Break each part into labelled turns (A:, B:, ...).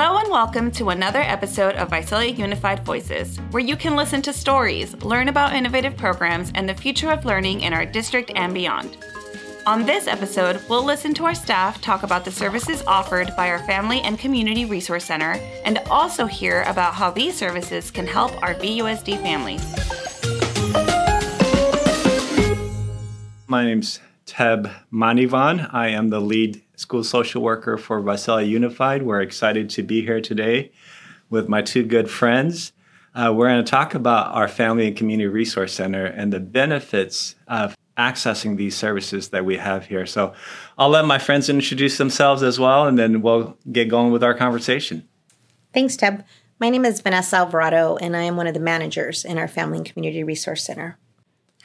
A: Hello and welcome to another episode of Visalia Unified Voices, where you can listen to stories, learn about innovative programs, and the future of learning in our district and beyond. On this episode, we'll listen to our staff talk about the services offered by our Family and Community Resource Center and also hear about how these services can help our VUSD families.
B: My name's Teb Manivan. I am the lead school social worker for Visalia Unified. We're excited to be here today with my two good friends. Uh, we're going to talk about our Family and Community Resource Center and the benefits of accessing these services that we have here. So I'll let my friends introduce themselves as well, and then we'll get going with our conversation.
C: Thanks, Teb. My name is Vanessa Alvarado, and I am one of the managers in our Family and Community Resource Center.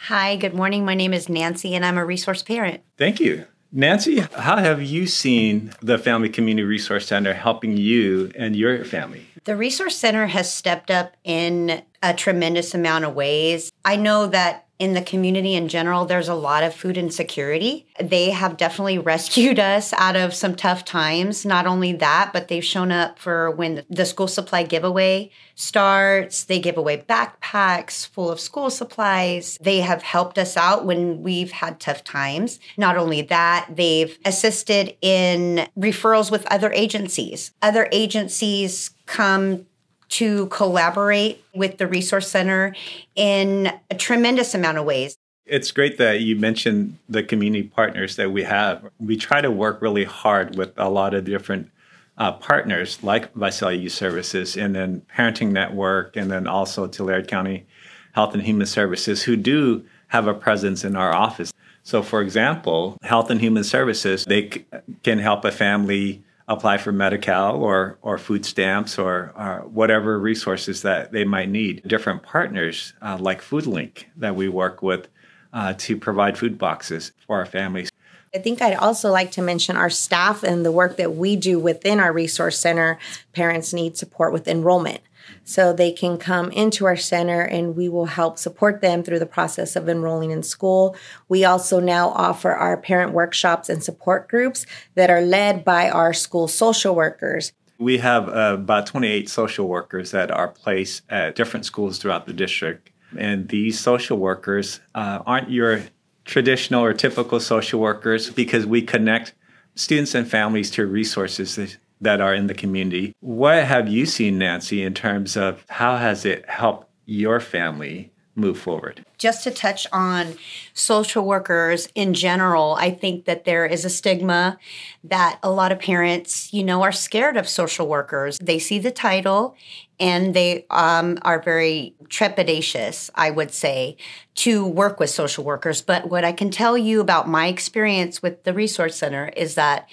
D: Hi, good morning. My name is Nancy, and I'm a resource parent.
B: Thank you. Nancy, how have you seen the Family Community Resource Center helping you and your family?
D: The Resource Center has stepped up in a tremendous amount of ways. I know that in the community in general, there's a lot of food insecurity. They have definitely rescued us out of some tough times. Not only that, but they've shown up for when the school supply giveaway starts. They give away backpacks full of school supplies. They have helped us out when we've had tough times. Not only that, they've assisted in referrals with other agencies. Other agencies come to collaborate with the Resource Center in a tremendous amount of ways.
B: It's great that you mentioned the community partners that we have. We try to work really hard with a lot of different uh, partners like Visalia Youth Services and then Parenting Network and then also Tulare County Health and Human Services who do have a presence in our office. So, for example, Health and Human Services, they c- can help a family apply for Medi-Cal or, or food stamps or, or, whatever resources that they might need. Different partners uh, like FoodLink that we work with uh, to provide food boxes for our families.
C: I think I'd also like to mention our staff and the work that we do within our resource center. Parents need support with enrollment. So they can come into our center and we will help support them through the process of enrolling in school. We also now offer our parent workshops and support groups that are led by our school social workers.
B: We have uh, about 28 social workers that are placed at different schools throughout the district. And these social workers uh, aren't your traditional or typical social workers because we connect students and families to resources that are in the community. What have you seen, Nancy, in terms of how has it helped your family move forward?
D: Just to touch on social workers in general, I think that there is a stigma that a lot of parents, you know, are scared of social workers. They see the title and they um, are very trepidatious, I would say, to work with social workers. But what I can tell you about my experience with the Resource Center is that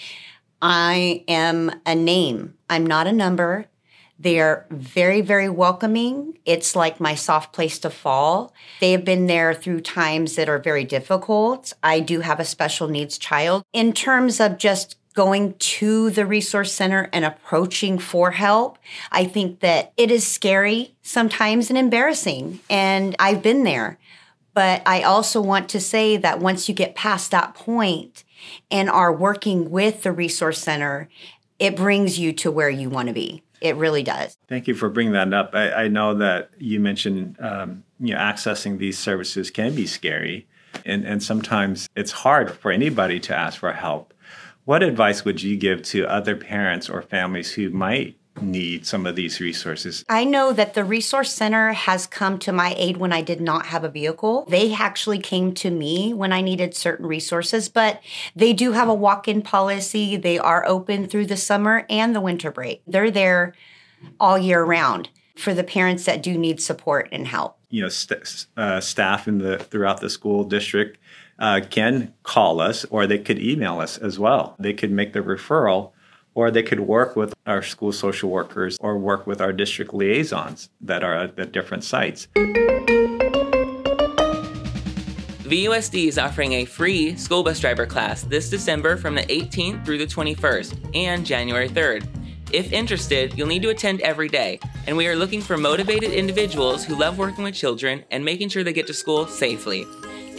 D: I am a name. I'm not a number. They're very, very welcoming. It's like my soft place to fall. They have been there through times that are very difficult. I do have a special needs child. In terms of just going to the resource center and approaching for help, I think that it is scary sometimes and embarrassing. And I've been there. But I also want to say that once you get past that point and are working with the resource center, it brings you to where you want to be. It really does.
B: Thank you for bringing that up. I, I know that you mentioned um, you know accessing these services can be scary, and and sometimes it's hard for anybody to ask for help. What advice would you give to other parents or families who might need some of these resources?
D: I know that the Resource Center has come to my aid when I did not have a vehicle. They actually came to me when I needed certain resources, but they do have a walk in policy. They are open through the summer and the winter break. They're there all year round for the parents that do need support and help.
B: You know, st- uh, staff in the throughout the school district uh, can call us or they could email us as well. They could make the referral or they could work with our school social workers or work with our district liaisons that are at, at different sites.
E: VUSD is offering a free school bus driver class this December from the 18th through the 21st and January 3rd. If interested, you'll need to attend every day, and we are looking for motivated individuals who love working with children and making sure they get to school safely.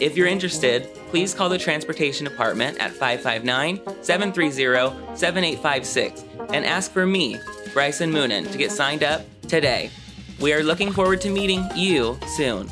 E: If you're interested, please call the Transportation Department at 559 730 7856 and ask for me, Bryson Moonen, to get signed up today. We are looking forward to meeting you soon.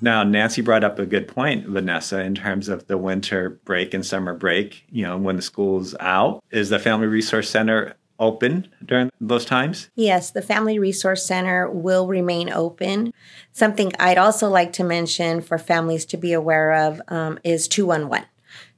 B: Now, Nancy brought up a good point, Vanessa, in terms of the winter break and summer break. You know, when the school's out, is the Family Resource Center open during those times?
C: Yes, the Family Resource Center will remain open. Something I'd also like to mention for families to be aware of um, is 211.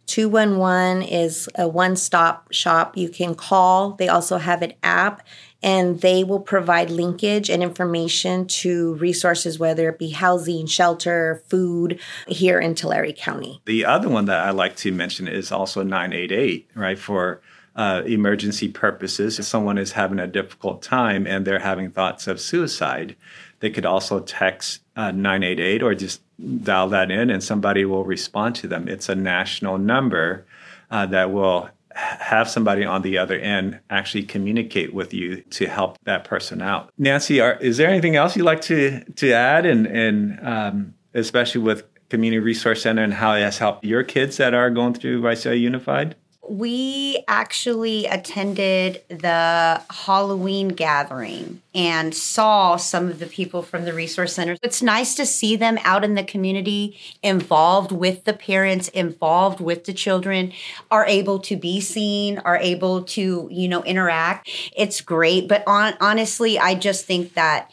C: 211 is a one stop shop you can call. They also have an app and they will provide linkage and information to resources, whether it be housing, shelter, food here in Tulare County.
B: The other one that I like to mention is also 988, right? For uh, emergency purposes. If someone is having a difficult time and they're having thoughts of suicide, they could also text uh, 988 or just dial that in and somebody will respond to them. It's a national number uh, that will have somebody on the other end actually communicate with you to help that person out. Nancy, are, is there anything else you'd like to to add, and and um, especially with Community Resource Center and how it has helped your kids that are going through Visalia Unified?
D: We actually attended the Halloween gathering and saw some of the people from the resource centers. It's nice to see them out in the community, involved with the parents, involved with the children, are able to be seen, are able to, you know, interact. It's great. But on, honestly, I just think that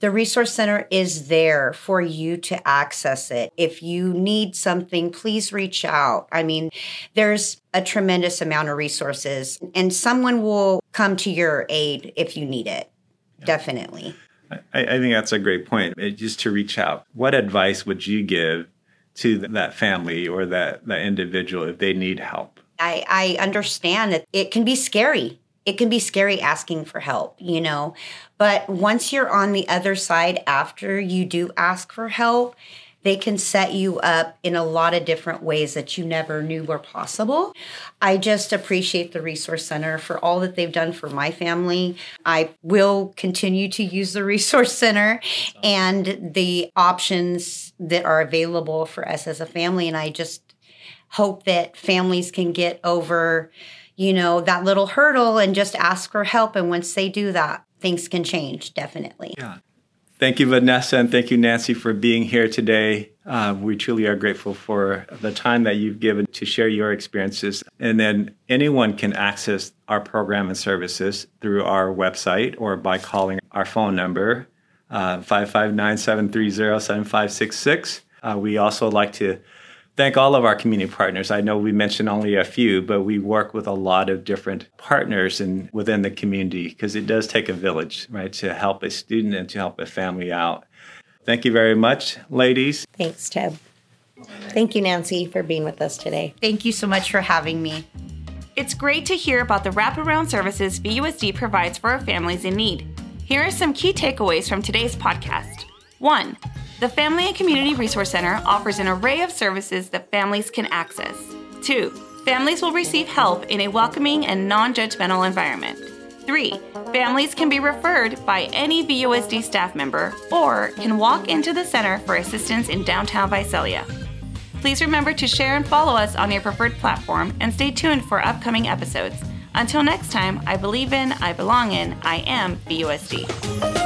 D: the Resource Center is there for you to access it. If you need something, please reach out. I mean, there's a tremendous amount of resources, and someone will come to your aid if you need it. Yeah. Definitely.
B: I, I, think that's a great point. It, just to reach out. What advice would you give to that family or that, that individual if they need help?
D: I, I understand that it can be scary it can be scary asking for help, you know. But once you're on the other side after you do ask for help, they can set you up in a lot of different ways that you never knew were possible. I just appreciate the Resource Center for all that they've done for my family. I will continue to use the Resource Center and the options that are available for us as a family. And I just hope that families can get over you know, that little hurdle and just ask for help. And once they do that, things can change, definitely.
B: Yeah. Thank you, Vanessa, and thank you, Nancy, for being here today. Uh, we truly are grateful for the time that you've given to share your experiences. And then anyone can access our program and services through our website or by calling our phone number, uh, 559 730 7566. Uh, we also like to thank all of our community partners. I know we mentioned only a few, but we work with a lot of different partners in, within the community because it does take a village, right, to help a student and to help a family out. Thank you very much, ladies.
C: Thanks, Teb. Thank you, Nancy, for being with us today.
D: Thank you so much for having me.
A: It's great to hear about the wraparound services VUSD provides for our families in need. Here are some key takeaways from today's podcast. One, the Family and Community Resource Center offers an array of services that families can access. 2. Families will receive help in a welcoming and non judgmental environment. 3. Families can be referred by any VUSD staff member or can walk into the center for assistance in downtown Visalia. Please remember to share and follow us on your preferred platform and stay tuned for upcoming episodes. Until next time, I believe in, I belong in, I am VUSD.